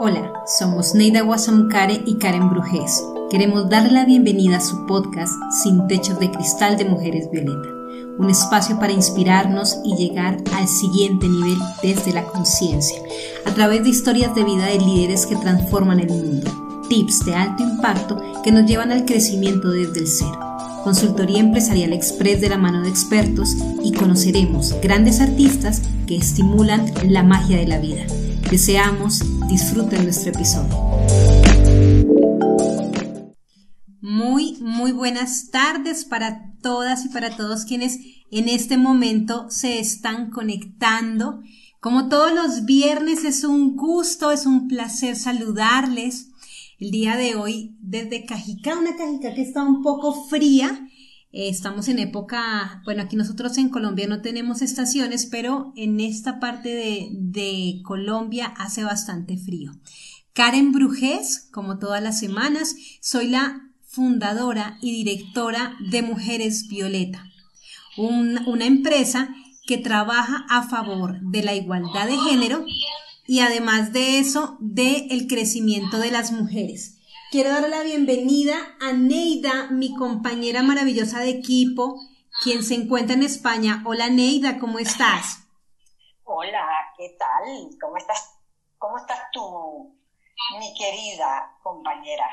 Hola, somos Neida Guasamcare y Karen Brujés. Queremos darle la bienvenida a su podcast Sin Techos de Cristal de Mujeres Violeta, un espacio para inspirarnos y llegar al siguiente nivel desde la conciencia, a través de historias de vida de líderes que transforman el mundo, tips de alto impacto que nos llevan al crecimiento desde el ser, consultoría empresarial express de la mano de expertos y conoceremos grandes artistas que estimulan la magia de la vida. Deseamos disfruten nuestro episodio. Muy, muy buenas tardes para todas y para todos quienes en este momento se están conectando. Como todos los viernes es un gusto, es un placer saludarles. El día de hoy desde Cajica, una Cajica que está un poco fría, eh, estamos en época, bueno, aquí nosotros en Colombia no tenemos estaciones, pero en esta parte de, de Colombia hace bastante frío. Karen Brujés, como todas las semanas, soy la fundadora y directora de Mujeres Violeta, una empresa que trabaja a favor de la igualdad de género y además de eso, de el crecimiento de las mujeres. Quiero darle la bienvenida a Neida, mi compañera maravillosa de equipo, quien se encuentra en España. Hola Neida, ¿cómo estás? Hola, ¿qué tal? ¿Cómo estás? ¿Cómo estás tú, mi querida compañera?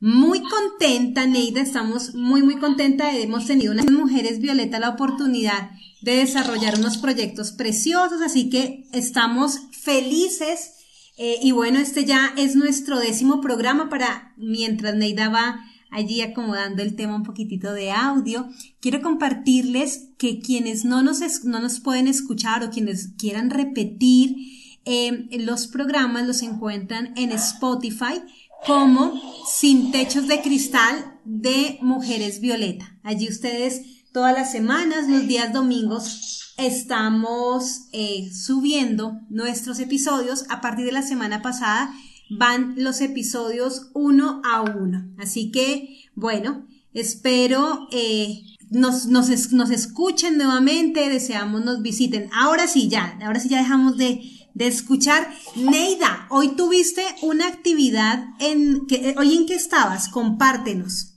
Muy contenta, Neida, estamos muy, muy contenta. Hemos tenido unas mujeres, Violeta, la oportunidad de desarrollar unos proyectos preciosos, así que estamos felices eh, y bueno, este ya es nuestro décimo programa para mientras Neida va allí acomodando el tema un poquitito de audio. Quiero compartirles que quienes no nos, no nos pueden escuchar o quienes quieran repetir eh, los programas los encuentran en Spotify como Sin Techos de Cristal de Mujeres Violeta. Allí ustedes todas las semanas, los días domingos, estamos eh, subiendo nuestros episodios. A partir de la semana pasada van los episodios uno a uno. Así que, bueno, espero eh, nos, nos, nos, escuchen nuevamente, deseamos nos visiten. Ahora sí, ya, ahora sí ya dejamos de, de escuchar. Neida, hoy tuviste una actividad en que, hoy en qué estabas, compártenos.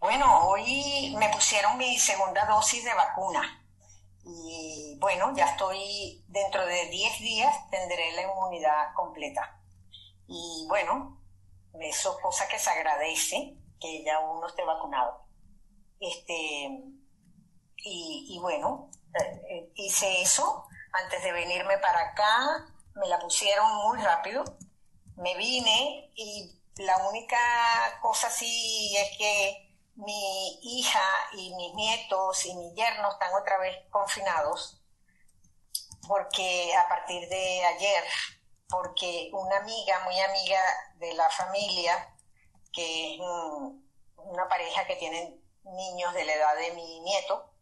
Bueno, hoy me pusieron mi segunda dosis de vacuna. Y bueno, ya estoy, dentro de 10 días tendré la inmunidad completa. Y bueno, eso es cosa que se agradece, que ya uno esté vacunado. Este, y, bueno, eh, eh, hice eso antes de venirme para acá, me la pusieron muy rápido, me vine y la única cosa sí es que mi hija y mis nietos y mis yernos están otra vez confinados porque a partir de ayer, porque una amiga, muy amiga de la familia, que es una pareja que tiene niños de la edad de mi nieto,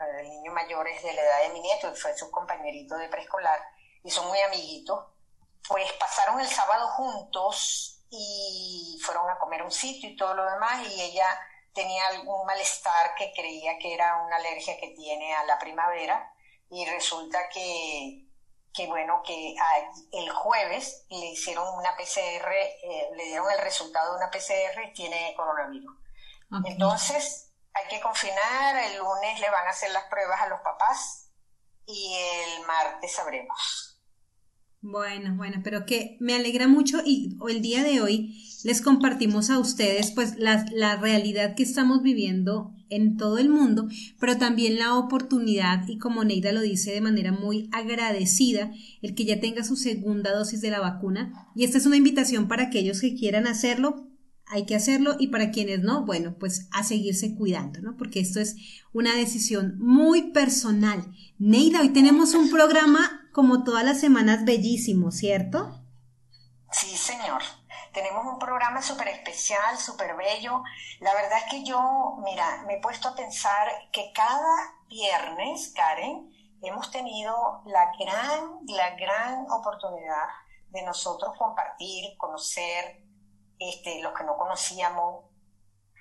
el niño mayor es de la edad de mi nieto y fue su compañerito de preescolar, y son muy amiguitos, pues pasaron el sábado juntos y fueron a comer un sitio y todo lo demás, y ella tenía algún malestar que creía que era una alergia que tiene a la primavera y resulta que, que bueno, que el jueves le hicieron una PCR, eh, le dieron el resultado de una PCR y tiene coronavirus. Entonces hay que confinar, el lunes le van a hacer las pruebas a los papás y el martes sabremos. Bueno, bueno, pero que me alegra mucho y el día de hoy les compartimos a ustedes pues la, la, realidad que estamos viviendo en todo el mundo, pero también la oportunidad y como Neida lo dice de manera muy agradecida, el que ya tenga su segunda dosis de la vacuna y esta es una invitación para aquellos que quieran hacerlo, hay que hacerlo y para quienes no, bueno, pues a seguirse cuidando, ¿no? Porque esto es una decisión muy personal. Neida, hoy tenemos un programa como todas las semanas bellísimo, ¿cierto? Sí, señor. Tenemos un programa súper especial, súper bello. La verdad es que yo, mira, me he puesto a pensar que cada viernes, Karen, hemos tenido la gran, la gran oportunidad de nosotros compartir, conocer este, los que no conocíamos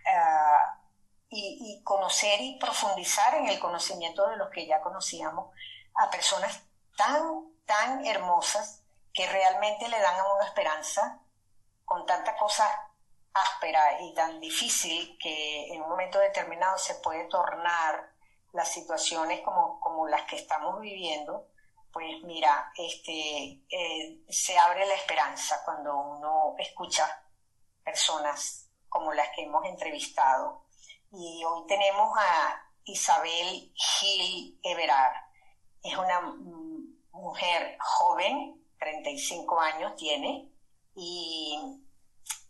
ah, y, y conocer y profundizar en el conocimiento de los que ya conocíamos a personas tan, tan hermosas que realmente le dan a uno esperanza con tanta cosa áspera y tan difícil que en un momento determinado se puede tornar las situaciones como, como las que estamos viviendo, pues mira, este, eh, se abre la esperanza cuando uno escucha personas como las que hemos entrevistado. Y hoy tenemos a Isabel Gil Everard. Es una mujer joven, 35 años tiene, y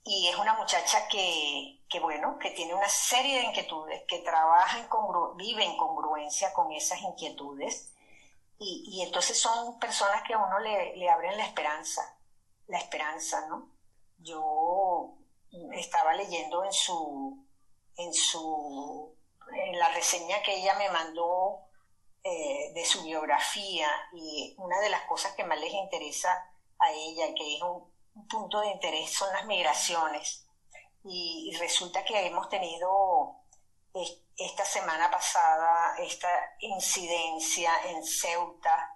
y es una muchacha que, que, bueno, que tiene una serie de inquietudes, que trabaja en vive en congruencia con esas inquietudes y, y entonces son personas que a uno le, le, abren la esperanza, la esperanza, ¿no? Yo estaba leyendo en su, en su, en la reseña que ella me mandó eh, de su biografía y una de las cosas que más les interesa a ella, que es un, un punto de interés son las migraciones. Y, resulta que hemos tenido esta semana pasada esta incidencia en Ceuta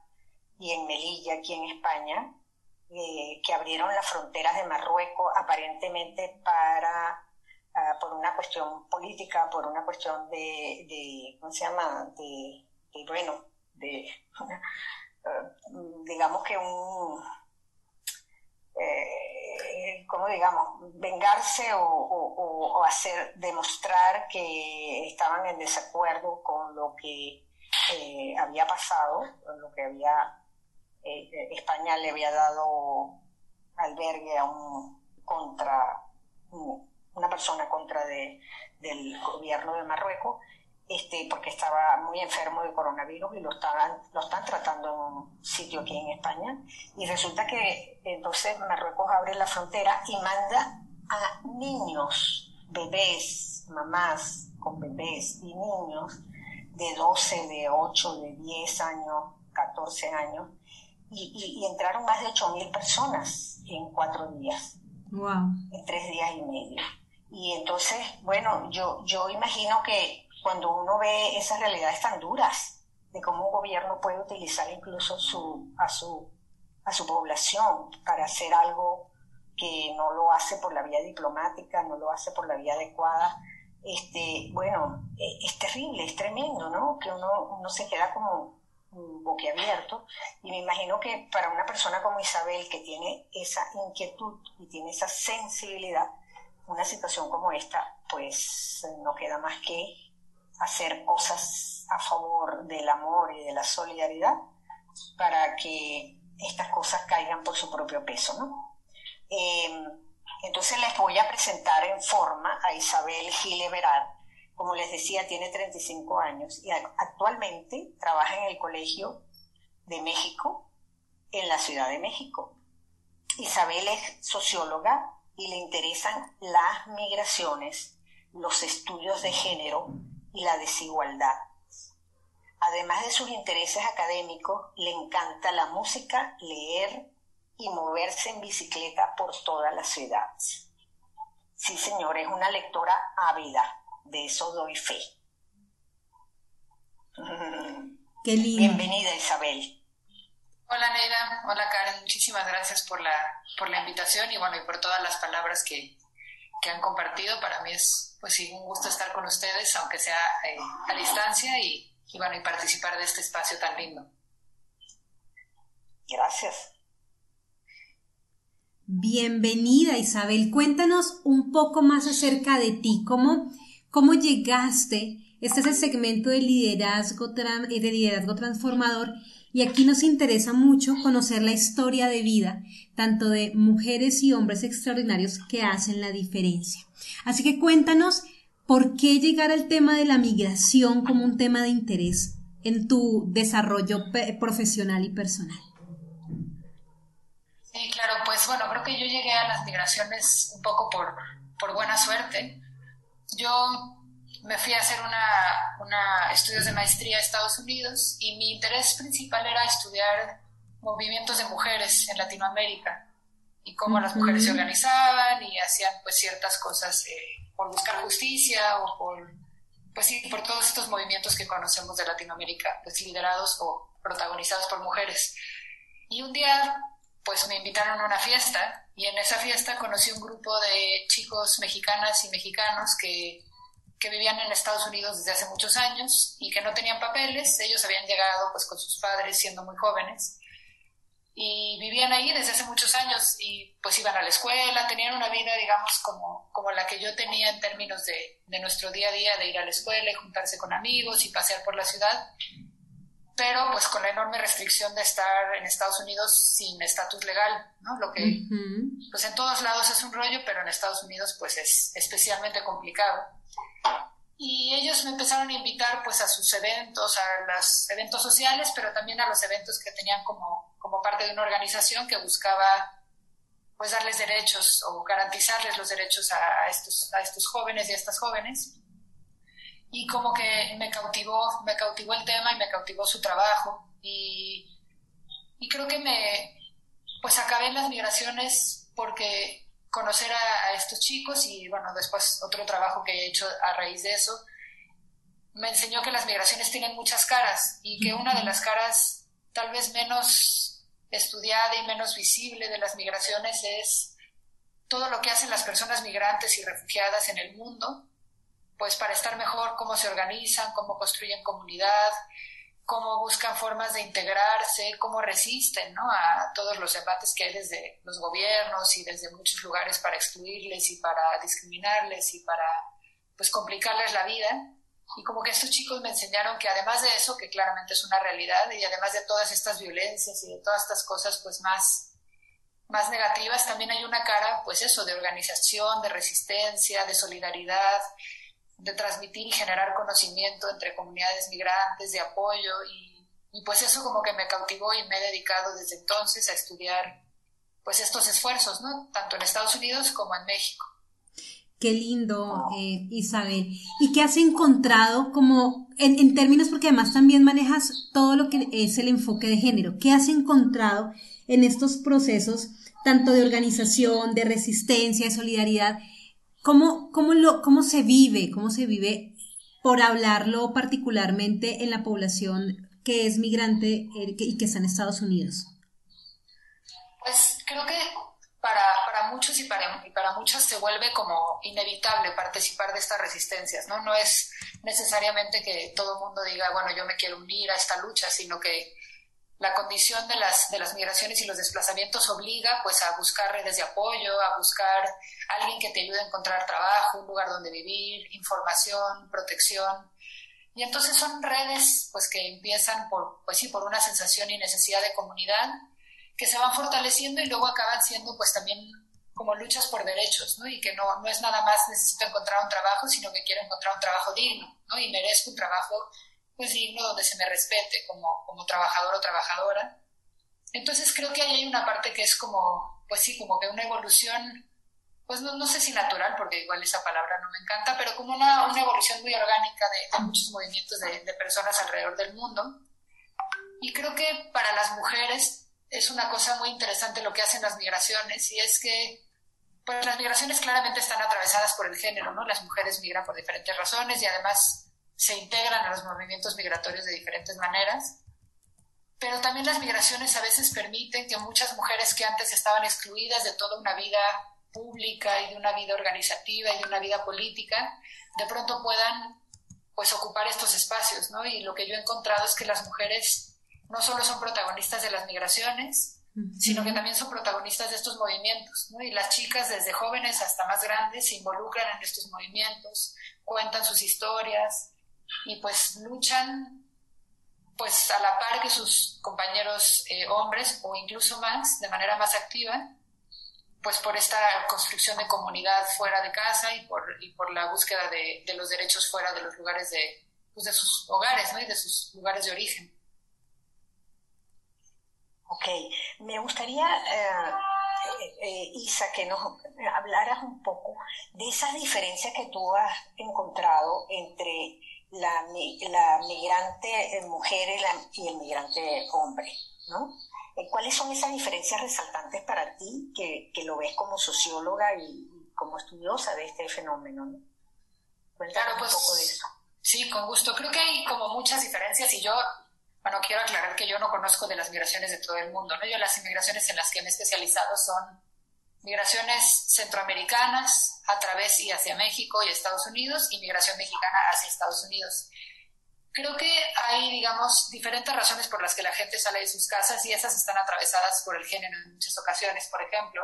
y en Melilla, aquí en España, eh, que abrieron las fronteras de Marruecos aparentemente para ah, por una cuestión política, por una cuestión de, ¿cómo se llama? De, bueno, de, digamos que un, eh, como digamos, vengarse o, hacer, demostrar que estaban en desacuerdo con lo que eh, había pasado, con lo que había, eh, España le había dado albergue a un contra, una persona contra de, del gobierno de Marruecos, este, porque estaba muy enfermo de coronavirus y lo, estaban, lo están tratando en un sitio aquí en España. Y resulta que entonces Marruecos abre la frontera y manda a niños, bebés, mamás con bebés y niños de 12, de 8, de 10 años, 14 años, y, entraron más de 8.000 personas en cuatro días, wow. en tres días y medio. Y entonces, bueno, yo, yo imagino que cuando uno ve esas realidades tan duras de cómo un gobierno puede utilizar incluso su, a, su, a su población para hacer algo que no lo hace por la vía diplomática, no lo hace por la vía adecuada, este, bueno, e, es, terrible, es tremendo, ¿no? Que uno, uno se queda como boquiabierto y me imagino que para una persona como Isabel que tiene esa inquietud y tiene esa sensibilidad, una situación como esta, pues no queda más que hacer cosas a favor del amor y de la solidaridad para que estas cosas caigan por su propio peso, ¿no? Em, entonces les voy a presentar en forma a Isabel Gil Como les decía, tiene 35 años y actualmente trabaja en el Colegio de México en la Ciudad de México. Isabel es socióloga y le interesan las migraciones, los estudios de género y la desigualdad. Además de sus intereses académicos, le encanta la música, leer y moverse en bicicleta por toda la ciudad. Sí, señor, es una lectora ávida, de eso doy fe. Qué lindo. Bienvenida, Isabel. Hola Neida, hola Karen, muchísimas gracias por la, por la invitación y bueno, y por todas las palabras que, que han compartido. Para mí es, pues sí, un gusto estar con ustedes, aunque sea eh, a distancia y, y, bueno, y participar de este espacio tan lindo. Gracias. Bienvenida Isabel, cuéntanos un poco más acerca de ti, cómo, cómo llegaste, este es el segmento de liderazgo, de liderazgo transformador y aquí nos interesa mucho conocer la historia de vida, tanto de mujeres y hombres extraordinarios que hacen la diferencia. Así que cuéntanos por qué llegar al tema de la migración como un tema de interés en tu desarrollo profesional y personal. Sí, claro, pues bueno, creo que yo llegué a las migraciones un poco por, por buena suerte. Yo me fui a hacer una, una, estudios de maestría a Estados Unidos y mi interés principal era estudiar movimientos de mujeres en Latinoamérica y cómo las mujeres se organizaban y hacían pues ciertas cosas eh, por buscar justicia o por pues sí por todos estos movimientos que conocemos de Latinoamérica pues liderados o protagonizados por mujeres. Y un día pues me invitaron a una fiesta y en esa fiesta conocí un grupo de chicos mexicanas y mexicanos que, que vivían en Estados Unidos desde hace muchos años y que no tenían papeles. Ellos habían llegado pues con sus padres siendo muy jóvenes y vivían ahí desde hace muchos años y pues iban a la escuela, tenían una vida, digamos, como, como la que yo tenía en términos de, de nuestro día a día, de ir a la escuela y juntarse con amigos y pasear por la ciudad, pero pues con la enorme restricción de estar en Estados Unidos sin estatus legal, ¿no? Lo que pues en todos lados es un rollo, pero en Estados Unidos pues es especialmente complicado. Y ellos me empezaron a invitar pues a sus eventos, a los eventos sociales, pero también a los eventos que tenían como, como parte de una organización que buscaba pues darles derechos o garantizarles los derechos a estos, a estos jóvenes y a estas jóvenes. Y como que me cautivó, me cautivó el tema y me cautivó su trabajo. Y, y creo que me, pues acabé en las migraciones porque conocer a, estos chicos y bueno, después otro trabajo que he hecho a raíz de eso, me enseñó que las migraciones tienen muchas caras y que una de las caras tal vez menos estudiada y menos visible de las migraciones es todo lo que hacen las personas migrantes y refugiadas en el mundo, pues para estar mejor, cómo se organizan, cómo construyen comunidad, cómo buscan formas de integrarse, cómo resisten ¿no? a todos los embates que hay desde los gobiernos y desde muchos lugares para excluirles y para discriminarles y para pues complicarles la vida. Y como que estos chicos me enseñaron que además de eso, que claramente es una realidad, y además de todas estas violencias y de todas estas cosas pues más, más negativas, también hay una cara pues eso, de organización, de resistencia, de solidaridad, de transmitir y generar conocimiento entre comunidades migrantes, de apoyo y, y, pues eso como que me cautivó y me he dedicado desde entonces a estudiar pues estos esfuerzos, ¿no? Tanto en Estados Unidos como en México. Qué lindo, eh, Isabel. ¿Y qué has encontrado como, en, en, términos, porque además también manejas todo lo que es el enfoque de género, qué has encontrado en estos procesos, tanto de organización, de resistencia, de solidaridad, ¿Cómo, cómo, lo, ¿Cómo se vive? ¿Cómo se vive por hablarlo particularmente en la población que es migrante eh, y que está en Estados Unidos? Pues creo que para, para muchos y para, y para muchas se vuelve como inevitable participar de estas resistencias, ¿no? No es necesariamente que todo el mundo diga, bueno, yo me quiero unir a esta lucha, sino que la condición de las, de las migraciones y los desplazamientos obliga pues a buscar redes de apoyo, a buscar alguien que te ayude a encontrar trabajo, un lugar donde vivir, información, protección. Y entonces son redes pues que empiezan por, pues sí, por una sensación y necesidad de comunidad, que se van fortaleciendo y luego acaban siendo pues también como luchas por derechos, ¿no? Y que no, no es nada más necesito encontrar un trabajo, sino que quiero encontrar un trabajo digno, ¿no? Y merezco un trabajo pues digno donde se me respete como, como trabajador o trabajadora. Entonces creo que ahí hay una parte que es como, pues sí, como que una evolución, pues no, no sé si natural, porque igual esa palabra no me encanta, pero como una, una evolución muy orgánica de, muchos movimientos de, de personas alrededor del mundo. Y creo que para las mujeres es una cosa muy interesante lo que hacen las migraciones, y es que pues las migraciones claramente están atravesadas por el género, ¿no? Las mujeres migran por diferentes razones y además se integran a los movimientos migratorios de diferentes maneras, pero también las migraciones a veces permiten que muchas mujeres que antes estaban excluidas de toda una vida pública y de una vida organizativa y de una vida política, de pronto puedan pues ocupar estos espacios, ¿no? Y lo que yo he encontrado es que las mujeres no solo son protagonistas de las migraciones, sino que también son protagonistas de estos movimientos, ¿no? Y las chicas desde jóvenes hasta más grandes se involucran en estos movimientos, cuentan sus historias, y pues luchan pues a la par que sus compañeros eh, hombres o incluso más, de manera más activa, pues por esta construcción de comunidad fuera de casa y por, y por la búsqueda de, de, los derechos fuera de los lugares de, pues de sus hogares ¿no? y de sus lugares de origen. Ok, me gustaría, eh, eh, Isa, que nos hablaras un poco de esa diferencia que tú has encontrado entre la, la migrante eh, mujer y, el migrante hombre, ¿no? Eh, ¿Cuáles son esas diferencias resaltantes para ti que, que lo ves como socióloga y, como estudiosa de este fenómeno? ¿no? Cuéntanos un pues, poco de eso. Sí, con gusto. Creo que hay como muchas diferencias y yo bueno, quiero aclarar que yo no conozco de las migraciones de todo el mundo, ¿no? Yo las inmigraciones en las que me he especializado son migraciones centroamericanas a través y hacia México y Estados Unidos y migración mexicana hacia Estados Unidos. Creo que hay, digamos, diferentes razones por las que la gente sale de sus casas y esas están atravesadas por el género en muchas ocasiones. Por ejemplo,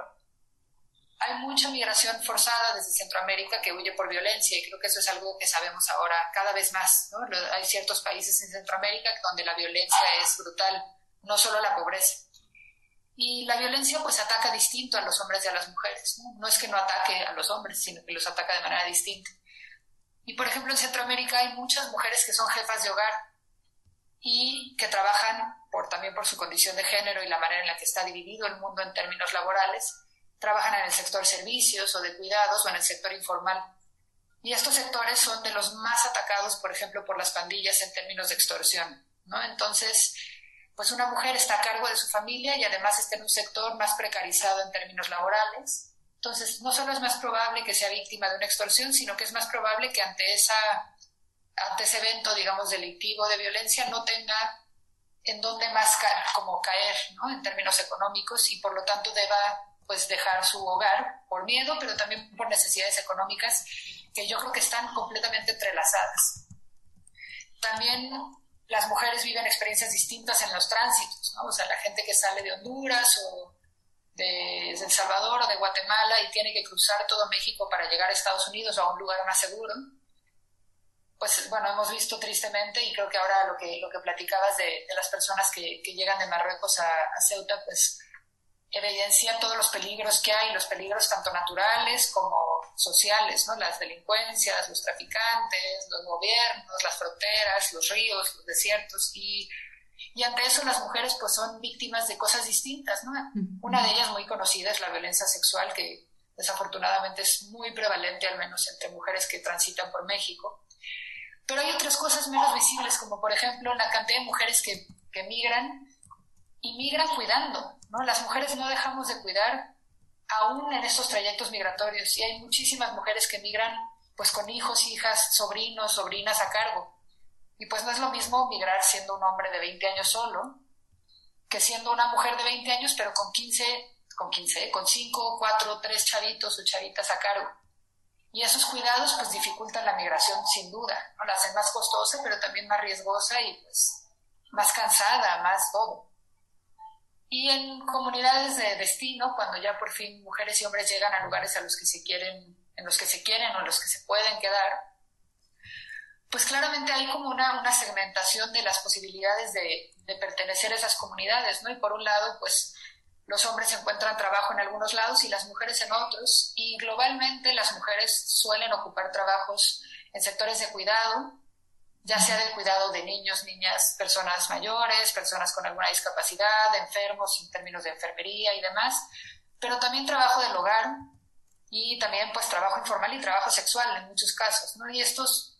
hay mucha migración forzada desde Centroamérica que huye por violencia y creo que eso es algo que sabemos ahora cada vez más. ¿no? Hay ciertos países en Centroamérica donde la violencia es brutal, no solo la pobreza. Y la violencia pues ataca distinto a los hombres y a las mujeres. ¿no? es que no ataque a los hombres, sino que los ataca de manera distinta. Y por ejemplo en Centroamérica hay muchas mujeres que son jefas de hogar y que trabajan también por su condición de género y la manera en la que está dividido el mundo en términos laborales trabajan en el sector servicios o de cuidados o en el sector informal. Y estos sectores son de los más atacados, por ejemplo, por las pandillas en términos de extorsión, ¿no? Entonces, pues una mujer está a cargo de su familia y además está en un sector más precarizado en términos laborales. Entonces, no solo es más probable que sea víctima de una extorsión, sino que es más probable que ante, esa, ante ese evento, digamos, delictivo de violencia no tenga en dónde más como caer, ¿no? En términos económicos y por lo tanto deba pues dejar su hogar por miedo, pero también por necesidades económicas que yo creo que están completamente entrelazadas. También las mujeres viven experiencias distintas en los tránsitos, ¿no? O sea, la gente que sale de Honduras o de El Salvador o de Guatemala y tiene que cruzar todo México para llegar a Estados Unidos o a un lugar más seguro, pues bueno, hemos visto tristemente y creo que ahora lo que, lo que platicabas de, las personas que, llegan de Marruecos a, a Ceuta, pues evidencia todos los peligros que hay, los peligros tanto naturales como sociales, ¿no? Las delincuencias, los traficantes, los gobiernos, las fronteras, los ríos, los desiertos y, y ante eso las mujeres pues son víctimas de cosas distintas, ¿no? Una de ellas muy conocida es la violencia sexual que desafortunadamente es muy prevalente al menos entre mujeres que transitan por México. Pero hay otras cosas menos visibles como por ejemplo la cantidad de mujeres que, que migran y migran cuidando, ¿no? Las mujeres no dejamos de cuidar aún en estos trayectos migratorios y hay muchísimas mujeres que migran pues con hijos, hijas, sobrinos, sobrinas a cargo. Y pues no es lo mismo migrar siendo un hombre de 20 años solo que siendo una mujer de 20 años pero con 15, con 15, con 5, 4, 3 chavitos o chavitas a cargo. Y esos cuidados pues dificultan la migración sin duda, ¿no? La hacen más costosa pero también más riesgosa y pues más cansada, más todo. Y en comunidades de destino, cuando ya por fin mujeres y hombres llegan a lugares a los que se quieren, en los que se quieren o en los que se pueden quedar, pues claramente hay como una, una segmentación de las posibilidades de, de, pertenecer a esas comunidades, ¿no? Y por un lado, pues los hombres encuentran trabajo en algunos lados y las mujeres en otros, y globalmente las mujeres suelen ocupar trabajos en sectores de cuidado, ya sea del cuidado de niños, niñas, personas mayores, personas con alguna discapacidad, enfermos en términos de enfermería y demás, pero también trabajo del hogar y también pues trabajo informal y trabajo sexual en muchos casos, ¿no? Y estos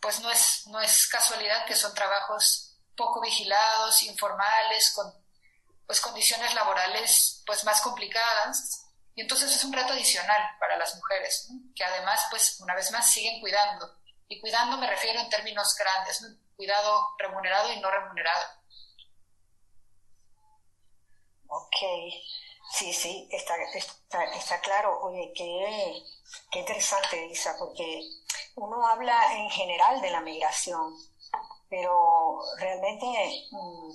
pues no es, no es casualidad que son trabajos poco vigilados, informales, con pues condiciones laborales pues más complicadas. Y entonces es un reto adicional para las mujeres, que además pues una vez más siguen cuidando y cuidando me refiero en términos grandes, cuidado remunerado y no remunerado. Ok, sí, sí, está, está, está claro. Oye, qué, qué interesante, Isa, porque uno habla en general de la migración, pero realmente, mm,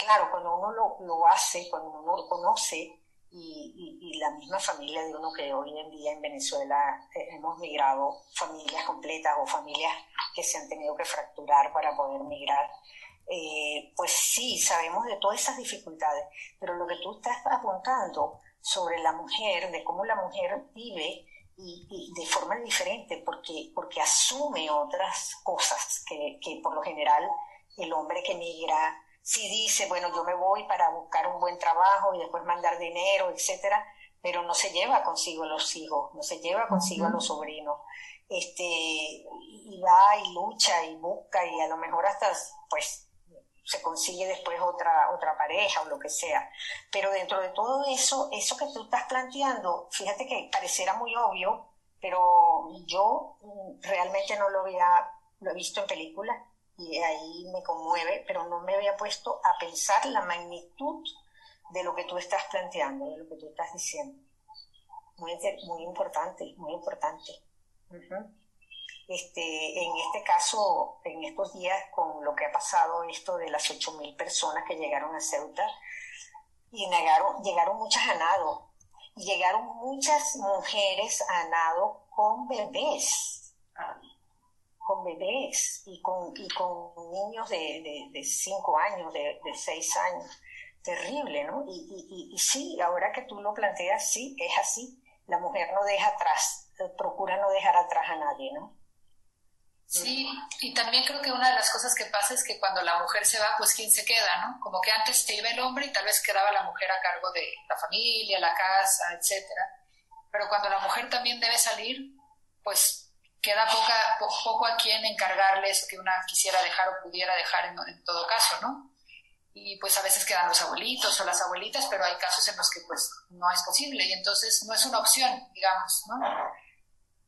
claro, cuando uno lo, lo hace, cuando uno lo conoce, y, la misma familia de uno que hoy en día en Venezuela eh, hemos migrado, familias completas o familias que se han tenido que fracturar para poder migrar. Eh, pues sí, sabemos de todas esas dificultades, pero lo que tú estás apuntando sobre la mujer, de cómo la mujer vive y, de forma diferente, porque, porque asume otras cosas que, que por lo general el hombre que migra si dice, bueno, yo me voy para buscar un buen trabajo y después mandar dinero, etcétera, pero no se lleva consigo a los hijos, no se lleva consigo a los sobrinos. Este, y va y lucha y busca y a lo mejor hasta, pues, se consigue después otra, otra pareja o lo que sea. Pero dentro de todo eso, eso que tú estás planteando, fíjate que pareciera muy obvio, pero yo mm, realmente no lo había, lo he visto en películas y ahí me conmueve, pero no me había puesto a pensar la magnitud de lo que tú estás planteando, de lo que tú estás diciendo. Muy, muy importante, muy importante. este, en este caso, en estos días, con lo que ha pasado, esto de las 8.000 personas que llegaron a Ceuta, y llegaron, llegaron muchas a nado, y llegaron muchas mujeres a nado con bebés con bebés y con, y con niños de, de, cinco años, de, de, seis años. Terrible, ¿no? Y, y, sí, ahora que tú lo planteas, sí, es así. La mujer no deja atrás, procura no dejar atrás a nadie, ¿no? Sí, y también creo que una de las cosas que pasa es que cuando la mujer se va, pues quién se queda, ¿no? Como que antes se iba el hombre y tal vez quedaba la mujer a cargo de la familia, la casa, etcétera. Pero cuando la mujer también debe salir, pues queda poca, poco a quien encargarle eso que una quisiera dejar o pudiera dejar en, todo caso, ¿no? Y pues a veces quedan los abuelitos o las abuelitas, pero hay casos en los que pues no es posible y entonces no es una opción, digamos, ¿no?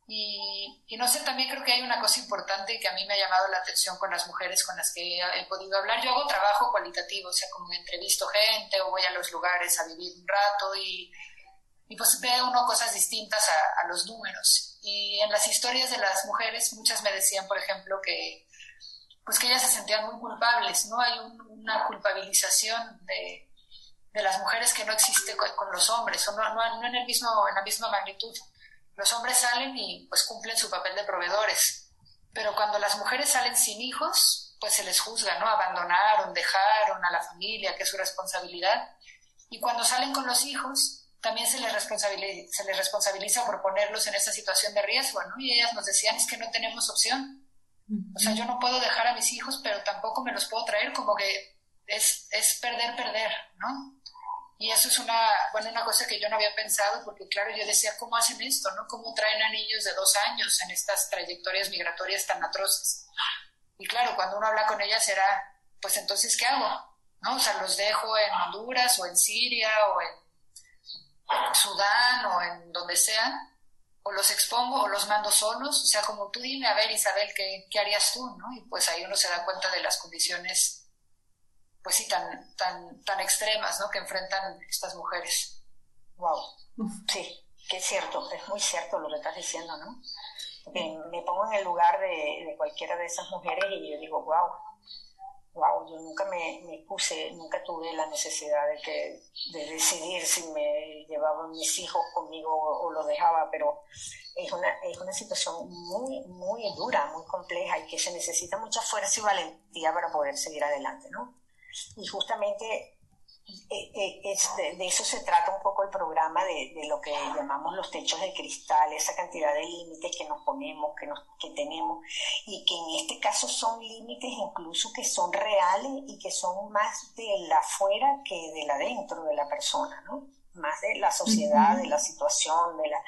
Y, y, no sé, también creo que hay una cosa importante que a mí me ha llamado la atención con las mujeres con las que he, podido hablar. Yo hago trabajo cualitativo, o sea, como entrevisto gente o voy a los lugares a vivir un rato y, y pues veo uno cosas distintas a, a los números. Y en las historias de las mujeres, muchas me decían, por ejemplo, que pues que ellas se sentían muy culpables, ¿no? Hay una culpabilización de, de, las mujeres que no existe con, los hombres, o no, no, en, el mismo, en la misma magnitud. Los hombres salen y pues cumplen su papel de proveedores, pero cuando las mujeres salen sin hijos, pues se les juzga, ¿no? Abandonaron, dejaron a la familia, que es su responsabilidad. Y cuando salen con los hijos, también se les, responsabiliza, se les responsabiliza por ponerlos en esa situación de riesgo, ¿no? Y ellas nos decían, es que no tenemos opción. O sea, yo no puedo dejar a mis hijos, pero tampoco me los puedo traer, como que es, es perder, perder, ¿no? Y eso es una, bueno, una cosa que yo no había pensado, porque claro, yo decía, ¿cómo hacen esto, no? ¿Cómo traen a niños de dos años en estas trayectorias migratorias tan atroces? Y claro, cuando uno habla con ellas será, pues entonces, ¿qué hago? ¿No? O sea, los dejo en Honduras o en Siria o en Sudán o en donde sea, o los expongo o los mando solos, o sea, como tú dime, a ver Isabel, ¿qué, qué harías tú? ¿no? Y pues ahí uno se da cuenta de las condiciones, pues sí, tan, tan, tan extremas, ¿no? Que enfrentan estas mujeres. Wow, sí, que es cierto, es muy cierto lo que estás diciendo, ¿no? me pongo en el lugar de, de cualquiera de esas mujeres y yo digo, wow, wow, yo nunca me, me, puse, nunca tuve la necesidad de, que, de decidir si me llevaba mis hijos conmigo o, lo dejaba, pero es una, es una situación muy, muy dura, muy compleja y que se necesita mucha fuerza y valentía para poder seguir adelante, ¿no? Y justamente eh, eh, es de, eso se trata un poco el programa de, de, lo que llamamos los techos de cristal, esa cantidad de límites que nos ponemos, que, nos, que tenemos, y que en este caso son límites incluso que son reales y que son más de la afuera que de la dentro de la persona, ¿no? Más de la sociedad, de la situación, de, la,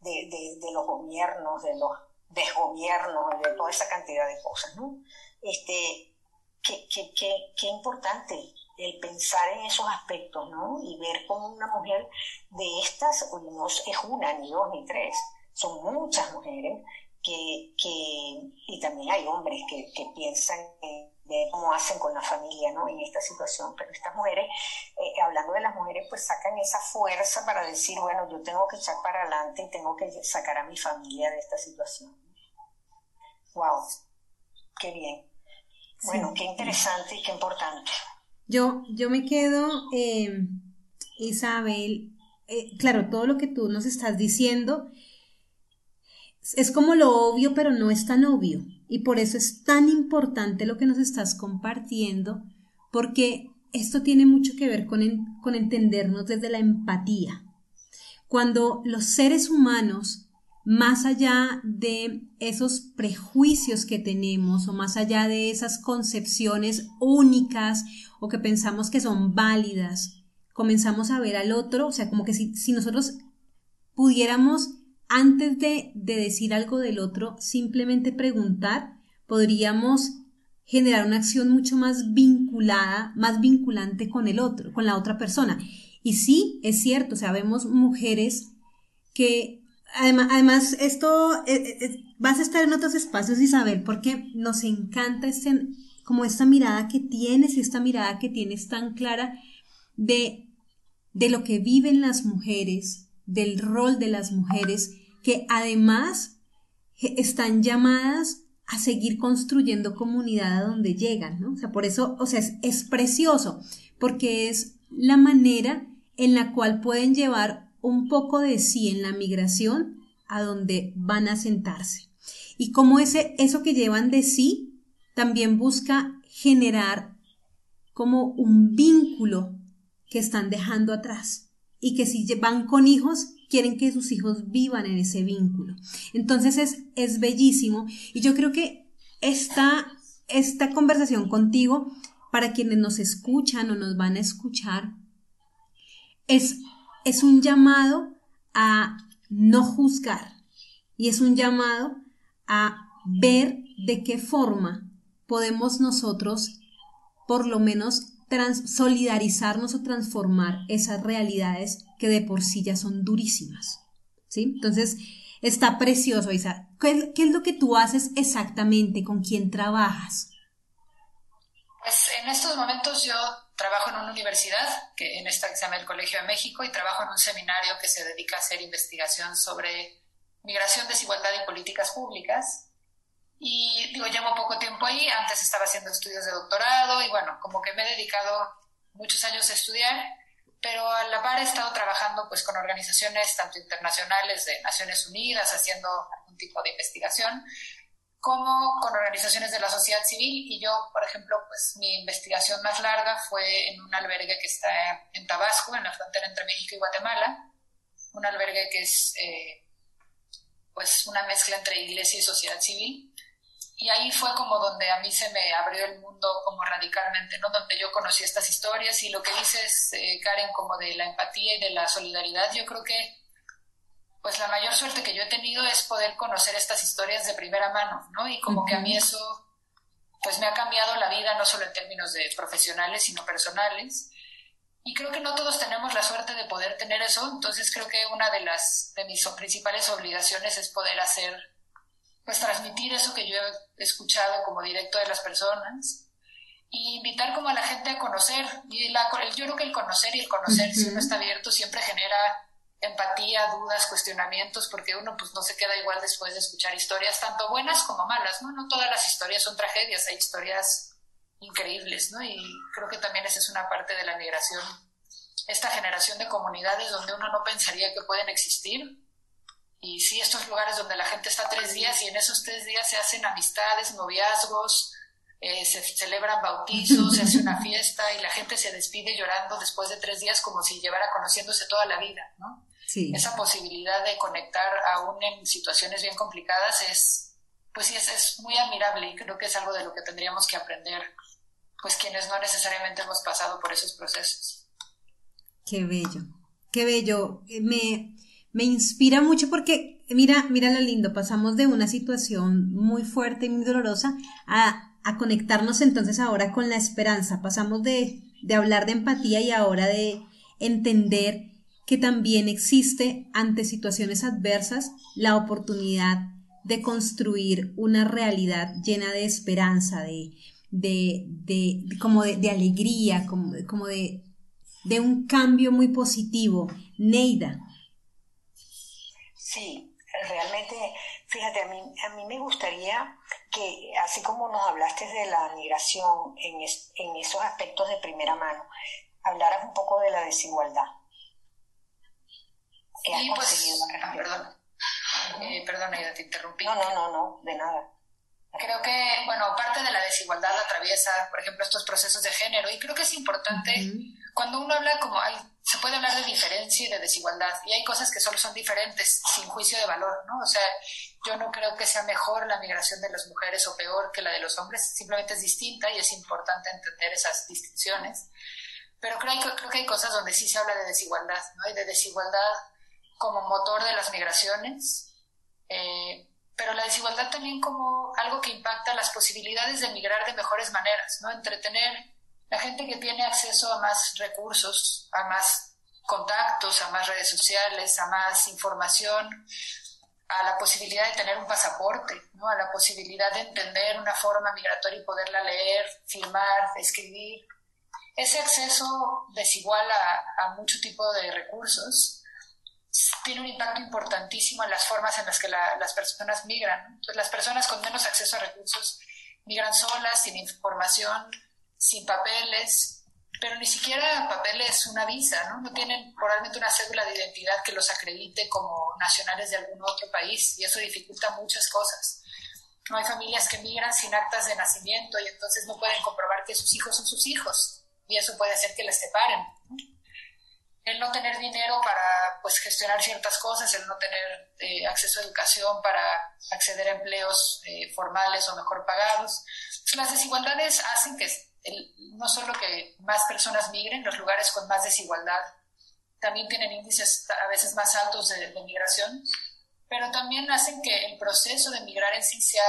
de, de, los gobiernos, de los desgobiernos, de toda esa cantidad de cosas, ¿no? Este, qué, qué, qué, qué importante el pensar en esos aspectos, ¿no? Y ver cómo una mujer de estas, no es una, ni dos, ni tres, son muchas mujeres que, que y también hay hombres que, que piensan de cómo hacen con la familia, ¿no? En esta situación, pero estas mujeres, eh, hablando de las mujeres, pues sacan esa fuerza para decir, bueno, yo tengo que echar para adelante y tengo que sacar a mi familia de esta situación. Wow, qué bien. Bueno, qué interesante y qué importante. Yo, yo me quedo, eh, Isabel, eh, claro, todo lo que tú nos estás diciendo es como lo obvio, pero no es tan obvio. Y por eso es tan importante lo que nos estás compartiendo, porque esto tiene mucho que ver con, con entendernos desde la empatía. Cuando los seres humanos más allá de esos prejuicios que tenemos o más allá de esas concepciones únicas o que pensamos que son válidas, comenzamos a ver al otro, o sea, como que si, nosotros pudiéramos, antes de, de decir algo del otro, simplemente preguntar, podríamos generar una acción mucho más vinculada, más vinculante con el otro, con la otra persona. Y sí, es cierto, o sea, vemos mujeres que Además, además esto, eh, eh, vas a estar en otros espacios, Isabel, porque nos encanta este, como esta mirada que tienes y esta mirada que tienes tan clara de, de lo que viven las mujeres, del rol de las mujeres, que además están llamadas a seguir construyendo comunidad a donde llegan, ¿no? O sea, por eso, o sea, es, es precioso, porque es la manera en la cual pueden llevar un poco de sí en la migración a donde van a sentarse. Y como ese, eso que llevan de sí también busca generar como un vínculo que están dejando atrás y que si van con hijos quieren que sus hijos vivan en ese vínculo. Entonces es, es bellísimo y yo creo que esta, esta conversación contigo, para quienes nos escuchan o nos van a escuchar, es, es un llamado a no juzgar y es un llamado a ver de qué forma podemos nosotros por lo menos solidarizarnos o transformar esas realidades que de por sí ya son durísimas. ¿Sí? Entonces, está precioso, Isa. ¿Qué, ¿Qué, es lo que tú haces exactamente? ¿Con quién trabajas? Pues en estos momentos yo trabajo en una universidad, que en esta que se llama el Colegio de México, y trabajo en un seminario que se dedica a hacer investigación sobre migración, desigualdad y políticas públicas. Y digo, llevo poco tiempo ahí, antes estaba haciendo estudios de doctorado y bueno, como que me he dedicado muchos años a estudiar, pero a la par he estado trabajando pues con organizaciones tanto internacionales de Naciones Unidas, haciendo algún tipo de investigación, como con organizaciones de la sociedad civil. Y yo, por ejemplo, pues mi investigación más larga fue en un albergue que está en Tabasco, en la frontera entre México y Guatemala, un albergue que es eh, pues una mezcla entre iglesia y sociedad civil. Y ahí fue como donde a mí se me abrió el mundo como radicalmente, ¿no? Donde yo conocí estas historias y lo que dices, eh, Karen, como de la empatía y de la solidaridad, yo creo que pues la mayor suerte que yo he tenido es poder conocer estas historias de primera mano, ¿no? Y como que a mí eso, pues me ha cambiado la vida, no solo en términos de profesionales, sino personales. Y creo que no todos tenemos la suerte de poder tener eso, entonces creo que una de las, de mis principales obligaciones es poder hacer, pues transmitir eso que yo he escuchado como directo de las personas y invitar como a la gente a conocer. Y la, yo creo que el conocer y el conocer, si uno está abierto, siempre genera empatía, dudas, cuestionamientos, porque uno pues no se queda igual después de escuchar historias tanto buenas como malas, ¿no? No todas las historias son tragedias, hay historias increíbles, ¿no? Y creo que también esa es una parte de la migración, esta generación de comunidades donde uno no pensaría que pueden existir. Y sí, estos lugares donde la gente está tres días y en esos tres días se hacen amistades, noviazgos, eh, se celebran bautizos, se hace una fiesta y la gente se despide llorando después de tres días como si llevara conociéndose toda la vida, ¿no? Esa posibilidad de conectar aún en situaciones bien complicadas es, pues sí, es, es muy admirable y creo que es algo de lo que tendríamos que aprender, pues quienes no necesariamente hemos pasado por esos procesos. Qué bello, qué bello. Me, me inspira mucho porque, mira, mira lo lindo, pasamos de una situación muy fuerte y muy dolorosa a a conectarnos entonces ahora con la esperanza. Pasamos de, de hablar de empatía y ahora de entender que también existe ante situaciones adversas la oportunidad de construir una realidad llena de esperanza, de, de, de, como de, alegría, como, como de, de un cambio muy positivo. Neida. Sí, realmente Fíjate, a mí, a mí me gustaría que, así como nos hablaste de la migración en, en esos aspectos de primera mano, hablaras un poco de la desigualdad. ¿Qué has pues, conseguido ah, perdón. Eh, perdona, te interrumpí. No, no, no, no, de nada. Creo que, bueno, parte de la desigualdad atraviesa, por ejemplo, estos procesos de género y creo que es importante cuando uno habla como hay, se puede hablar de diferencia y de desigualdad y hay cosas que solo son diferentes sin juicio de valor, ¿no? O sea, yo no creo que sea mejor la migración de las mujeres o peor que la de los hombres, simplemente es distinta y es importante entender esas distinciones. Pero creo, creo que hay cosas donde sí se habla de desigualdad, ¿no? Y de desigualdad como motor de las migraciones. Eh, pero la desigualdad también como algo que impacta las posibilidades de migrar de mejores maneras, ¿no? Entretener la gente que tiene acceso a más recursos, a más contactos, a más redes sociales, a más información, a la posibilidad de tener un pasaporte, ¿no? a la posibilidad de entender una forma migratoria y poderla leer, firmar, escribir. Ese acceso desigual a, a mucho tipo de recursos tiene un impacto importantísimo en las formas en las que las personas migran. las personas con menos acceso a recursos migran solas, sin información, sin papeles, pero ni siquiera papeles, una visa, ¿no? No tienen probablemente una cédula de identidad que los acredite como nacionales de algún otro país y eso dificulta muchas cosas. No hay familias que migran sin actas de nacimiento y entonces no pueden comprobar que sus hijos son sus hijos y eso puede hacer que les separen. El no tener dinero para pues, gestionar ciertas cosas, el no tener eh, acceso a educación para acceder a empleos eh, formales o mejor pagados. Las desigualdades hacen que no solo que más personas migren, los lugares con más desigualdad también tienen índices a veces más altos de, migración, pero también hacen que el proceso de migrar en sí sea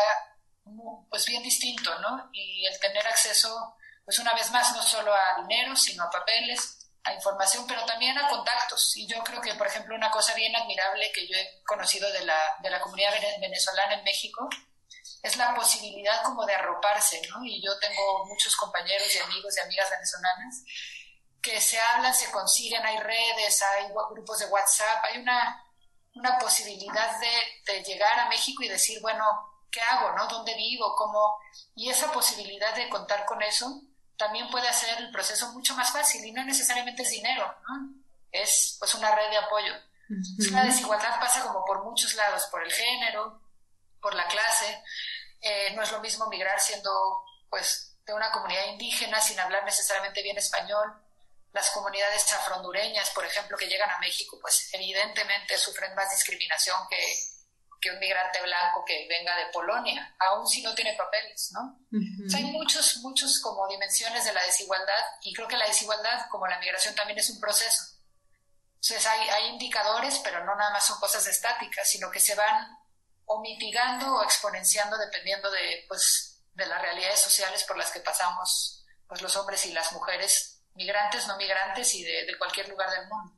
pues bien distinto, ¿no? Y el tener acceso, pues una vez más, no solo a dinero, sino a papeles, a información, pero también a contactos. Y yo creo que, por ejemplo, una cosa bien admirable que yo he conocido de la, de la comunidad venezolana en México es la posibilidad como de arroparse, ¿no? Y yo tengo muchos compañeros y amigos y amigas venezolanas que se hablan, se consiguen, hay redes, hay grupos de WhatsApp, hay una, una posibilidad de, de, llegar a México y decir, bueno, ¿qué hago, no? ¿Dónde vivo? ¿Cómo? Y esa posibilidad de contar con eso también puede hacer el proceso mucho más fácil y no necesariamente es dinero, ¿no? Es pues una red de apoyo. La desigualdad pasa como por muchos lados, por el género, por la clase. Eh, no es lo mismo migrar siendo pues de una comunidad indígena sin hablar necesariamente bien español. Las comunidades afrondureñas, por ejemplo, que llegan a México, pues evidentemente sufren más discriminación que, que un migrante blanco que venga de Polonia, aun si no tiene papeles, ¿no? hay muchos, muchos como dimensiones de la desigualdad y creo que la desigualdad, como la migración, también es un proceso. Entonces hay, hay indicadores, pero no nada más son cosas estáticas, sino que se van o mitigando o exponenciando dependiendo de, pues, de las realidades sociales por las que pasamos pues, los hombres y las mujeres, migrantes, no migrantes y de, cualquier lugar del mundo.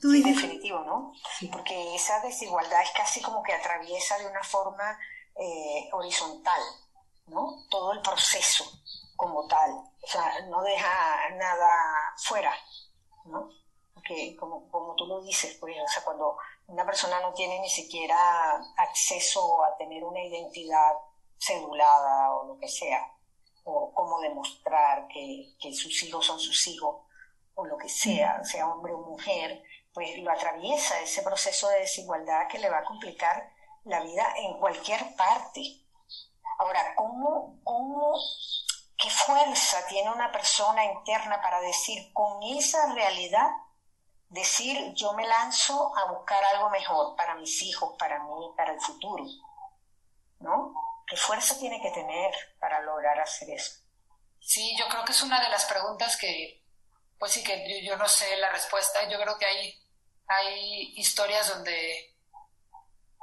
Tú, definitivo, ¿no? Porque esa desigualdad es casi como que atraviesa de una forma eh, horizontal, ¿no? Todo el proceso como tal. O sea, no deja nada fuera, ¿no? Porque como, como tú lo dices, pues, o sea, cuando una persona no tiene ni siquiera acceso a tener una identidad cedulada o lo que sea, o cómo demostrar que, sus hijos son sus hijos, o lo que sea, sea hombre o mujer, pues lo atraviesa ese proceso de desigualdad que le va a complicar la vida en cualquier parte. Ahora, ¿cómo, cómo, qué fuerza tiene una persona interna para decir con esa realidad decir yo me lanzo a buscar algo mejor para mis hijos, para mí, para el futuro. ¿No? ¿Qué fuerza tiene que tener para lograr hacer eso? Sí, yo creo que es una de las preguntas que, pues sí, que yo, no sé la respuesta. Yo creo que hay, hay historias donde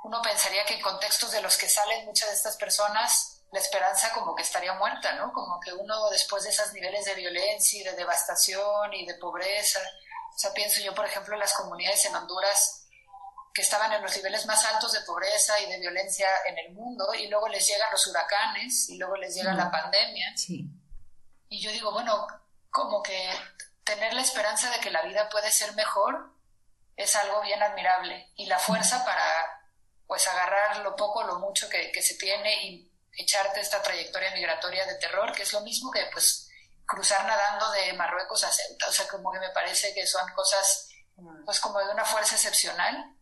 uno pensaría que en contextos de los que salen muchas de estas personas, la esperanza como que estaría muerta, ¿no? Como que uno después de esos niveles de violencia y de devastación y de pobreza, o sea, pienso yo, por ejemplo, en las comunidades en Honduras que estaban en los niveles más altos de pobreza y de violencia en el mundo, y luego les llegan los huracanes, y luego les llega la pandemia. Y yo digo, bueno, como que tener la esperanza de que la vida puede ser mejor es algo bien admirable. Y la fuerza para, pues, agarrar lo poco, lo mucho que, que se tiene y echarte esta trayectoria migratoria de terror, que es lo mismo que, pues, cruzar nadando de Marruecos a Ceuta, o sea, como que me parece que son cosas, pues como de una fuerza excepcional,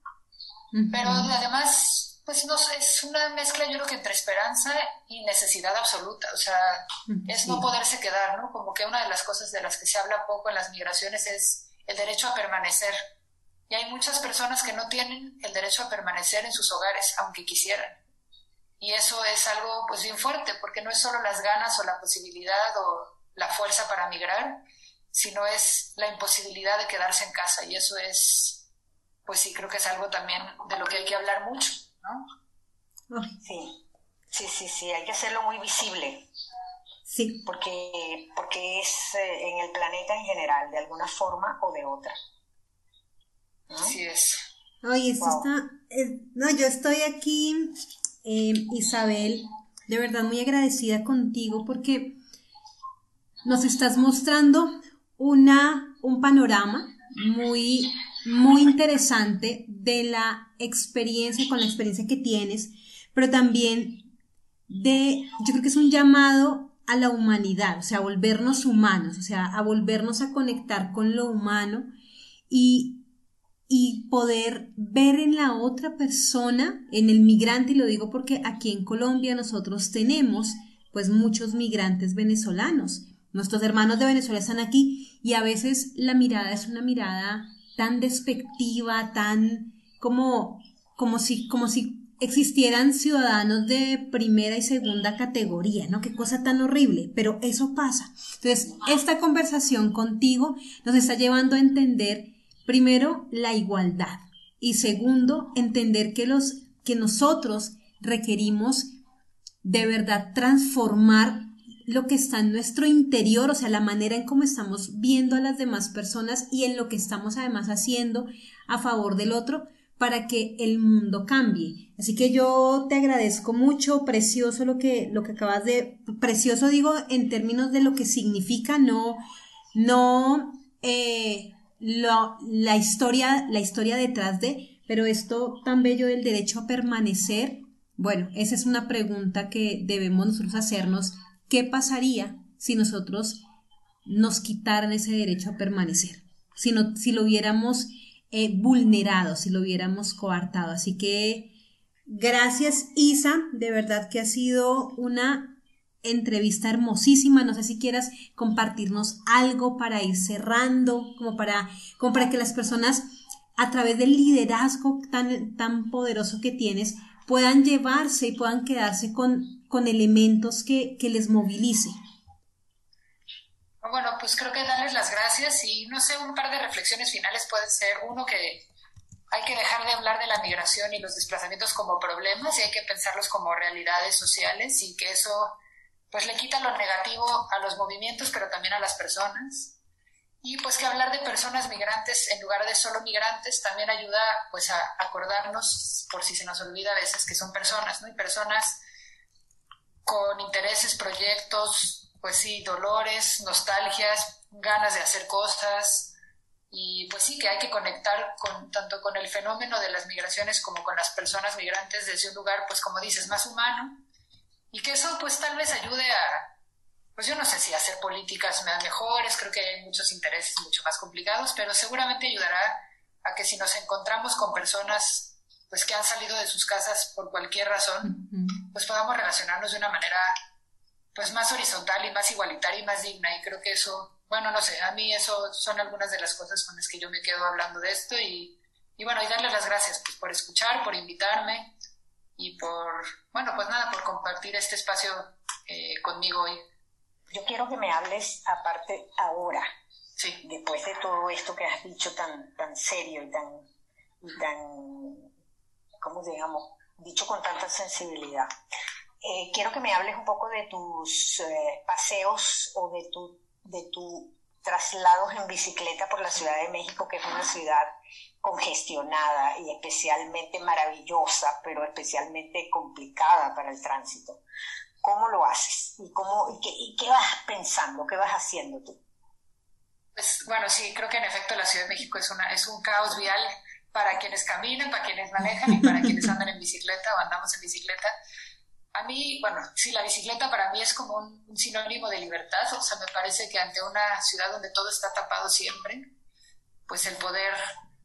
pero además, pues no sé, es una mezcla yo creo que entre esperanza y necesidad absoluta, o sea, es no poderse quedar, ¿no? Como que una de las cosas de las que se habla poco en las migraciones es el derecho a permanecer. Y hay muchas personas que no tienen el derecho a permanecer en sus hogares, aunque quisieran. Y eso es algo pues bien fuerte, porque no es solo las ganas o la posibilidad o la fuerza para migrar, sino es la imposibilidad de quedarse en casa. Y eso es, pues sí, creo que es algo también de lo que hay que hablar mucho, ¿no? Sí, sí, sí, sí, hay que hacerlo muy visible. Sí. Porque, porque es eh, en el planeta en general, de alguna forma o de otra. Así es. Oye, esto está. Eh, no, yo estoy aquí, eh, Isabel, de verdad muy agradecida contigo porque nos estás mostrando una, un panorama muy, muy interesante de la experiencia, con la experiencia que tienes, pero también de, yo creo que es un llamado a la humanidad, o sea, a volvernos humanos, o sea, a volvernos a conectar con lo humano y, y poder ver en la otra persona, en el migrante, y lo digo porque aquí en Colombia nosotros tenemos pues muchos migrantes venezolanos. Nuestros hermanos de Venezuela están aquí y a veces la mirada es una mirada tan despectiva, tan como, como si, como si existieran ciudadanos de primera y segunda categoría, ¿no? Qué cosa tan horrible, pero eso pasa. Entonces, esta conversación contigo nos está llevando a entender, primero, la igualdad y segundo, entender que los, que nosotros requerimos de verdad transformar lo que está en nuestro interior, o sea, la manera en cómo estamos viendo a las demás personas y en lo que estamos además haciendo a favor del otro, para que el mundo cambie. Así que yo te agradezco mucho, precioso lo que, lo que acabas de, precioso digo en términos de lo que significa, no, no eh, la historia, la historia detrás de, pero esto tan bello del derecho a permanecer, bueno, esa es una pregunta que debemos nosotros hacernos. ¿Qué pasaría si nosotros nos quitaran ese derecho a permanecer? Si, no, si lo viéramos eh, vulnerado si lo hubiéramos coartado. Así que gracias Isa, de verdad que ha sido una entrevista hermosísima. No sé si quieras compartirnos algo para ir cerrando, como para, como para que las personas a través del liderazgo tan, tan poderoso que tienes puedan llevarse y puedan quedarse con, con elementos que, que les movilice. Bueno, pues creo que darles las gracias y no sé, un par de reflexiones finales pueden ser uno que hay que dejar de hablar de la migración y los desplazamientos como problemas y hay que pensarlos como realidades sociales y que eso pues le quita lo negativo a los movimientos pero también a las personas y pues que hablar de personas migrantes en lugar de solo migrantes también ayuda pues a acordarnos por si se nos olvida a veces que son personas, ¿no? Y personas con intereses, proyectos, pues sí, dolores, nostalgias, ganas de hacer cosas. Y pues sí que hay que conectar con tanto con el fenómeno de las migraciones como con las personas migrantes desde un lugar pues como dices más humano. Y que eso pues tal vez ayude a pues yo no sé si hacer políticas mejores, creo que hay muchos intereses mucho más complicados, pero seguramente ayudará a que si nos encontramos con personas pues que han salido de sus casas por cualquier razón, pues podamos relacionarnos de una manera pues más horizontal y más igualitaria y más digna y creo que eso, bueno, no sé, a mí eso son algunas de las cosas con las que yo me quedo hablando de esto y, y bueno, y darle las gracias pues, por escuchar, por invitarme y por, bueno, pues nada, por compartir este espacio eh, conmigo hoy. Yo quiero que me hables aparte ahora, sí. después de todo esto que has dicho tan, tan serio y tan, y tan, ¿cómo digamos? Dicho con tanta sensibilidad. Eh, quiero que me hables un poco de tus eh, paseos o de tu, de tu traslados en bicicleta por la Ciudad de México, que es una ciudad congestionada y especialmente maravillosa, pero especialmente complicada para el tránsito. ¿Cómo lo haces? ¿Y, cómo, y, qué, y qué vas pensando? ¿Qué vas haciendo tú? Pues, bueno, sí, creo que en efecto la Ciudad de México es, una, es un caos vial para quienes caminan, para quienes manejan y para quienes andan en bicicleta o andamos en bicicleta. A mí, bueno, sí, la bicicleta para mí es como un, sinónimo de libertad, o sea, me parece que ante una ciudad donde todo está tapado siempre, pues el poder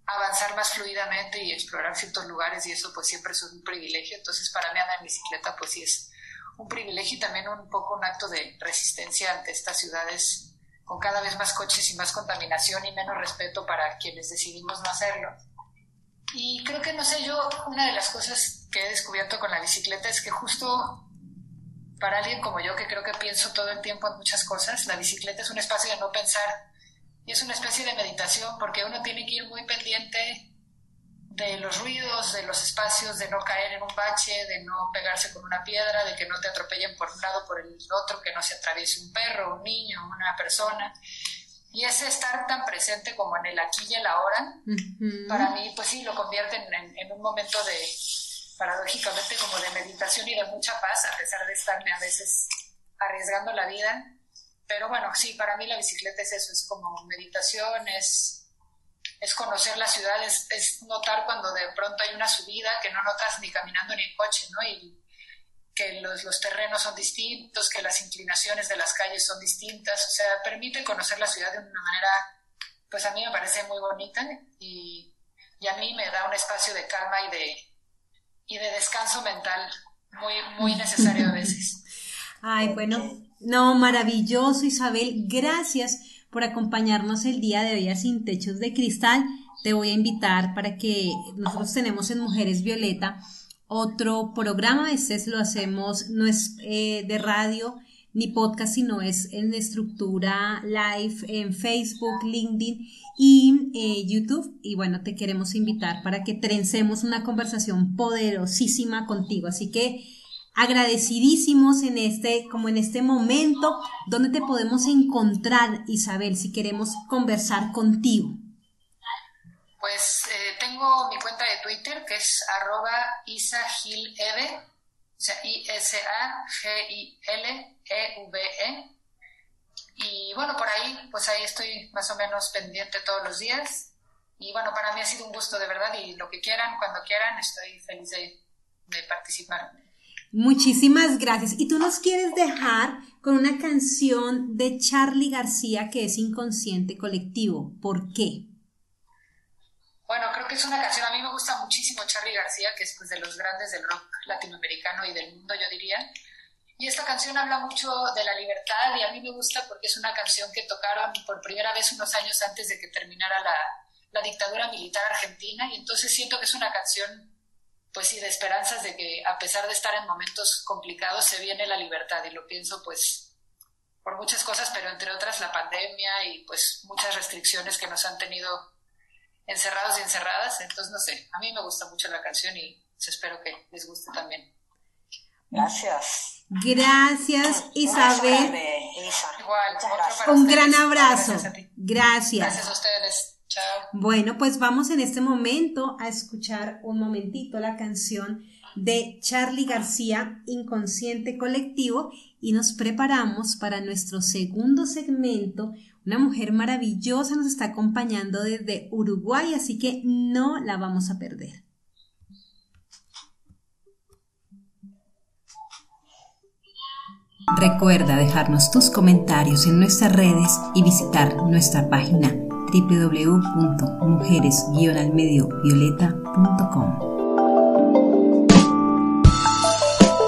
avanzar más fluidamente y explorar ciertos lugares y eso pues siempre es un privilegio, entonces para mí andar en bicicleta pues sí es un privilegio y también un poco un acto de resistencia ante estas ciudades con cada vez más coches y más contaminación y menos respeto para quienes decidimos no hacerlo. Y creo que, no sé, yo, una de las cosas que he descubierto con la bicicleta es que justo para alguien como yo, que creo que pienso todo el tiempo en muchas cosas, la bicicleta es un espacio de no pensar y es una especie de meditación porque uno tiene que ir muy pendiente de los ruidos, de los espacios, de no caer en un bache, de no pegarse con una piedra, de que no te atropellen por un lado por el otro, que no se atraviese un perro, un niño, una persona. Y ese estar tan presente como en el aquí y el ahora, para mí, pues sí, lo convierte en, en, un momento de, paradójicamente, como de meditación y de mucha paz, a pesar de estarme a veces arriesgando la vida. Pero bueno, sí, para mí la bicicleta es eso, es como meditación, es es conocer la ciudad, es, notar cuando de pronto hay una subida que no notas ni caminando ni en coche, ¿no? Y que los, los, terrenos son distintos, que las inclinaciones de las calles son distintas, o sea, permite conocer la ciudad de una manera, pues a mí me parece muy bonita y, y a mí me da un espacio de calma y de, y de descanso mental muy, muy necesario a veces. Ay, bueno, no, maravilloso Isabel, gracias por acompañarnos el día de hoy a Sin Techos de Cristal. Te voy a invitar para que nosotros tenemos en Mujeres Violeta otro programa, este lo hacemos, no es eh, de radio ni podcast, sino es en estructura live en Facebook, LinkedIn y eh, YouTube. Y bueno, te queremos invitar para que trencemos una conversación poderosísima contigo. Así que agradecidísimos en este, como en este momento, donde te podemos encontrar, Isabel, si queremos conversar contigo. Pues eh, tengo mi cuenta de Twitter que es arroba isagileve, o sea, I-S-A-G-I-L-E-V-E. E. Y bueno, por ahí, pues ahí estoy más o menos pendiente todos los días. Y bueno, para mí ha sido un gusto de verdad y lo que quieran, cuando quieran, estoy feliz de, participar. Muchísimas gracias. Y tú nos quieres dejar con una canción de Charlie García que es Inconsciente Colectivo. ¿Por qué? Bueno, creo que es una canción, a mí me gusta muchísimo Charlie García, que es pues, de los grandes del rock latinoamericano y del mundo, yo diría. Y esta canción habla mucho de la libertad y a mí me gusta porque es una canción que tocaron por primera vez unos años antes de que terminara la, la dictadura militar argentina y entonces siento que es una canción pues sí, de esperanzas de que a pesar de estar en momentos complicados se viene la libertad y lo pienso pues por muchas cosas, pero entre otras la pandemia y pues muchas restricciones que nos han tenido encerrados y encerradas. Entonces, no sé, a mí me gusta mucho la canción y pues, espero que les guste también. Gracias. Gracias, Isabel. Igual, Un gran abrazo. Gracias Gracias a ustedes. Bueno, pues vamos en este momento a escuchar un momentito la canción de Charlie García, Inconsciente Colectivo, y nos preparamos para nuestro segundo segmento. Una mujer maravillosa nos está acompañando desde Uruguay, así que no la vamos a perder. Recuerda dejarnos tus comentarios en nuestras redes y visitar nuestra página www.mujeres-almediovioleta.com.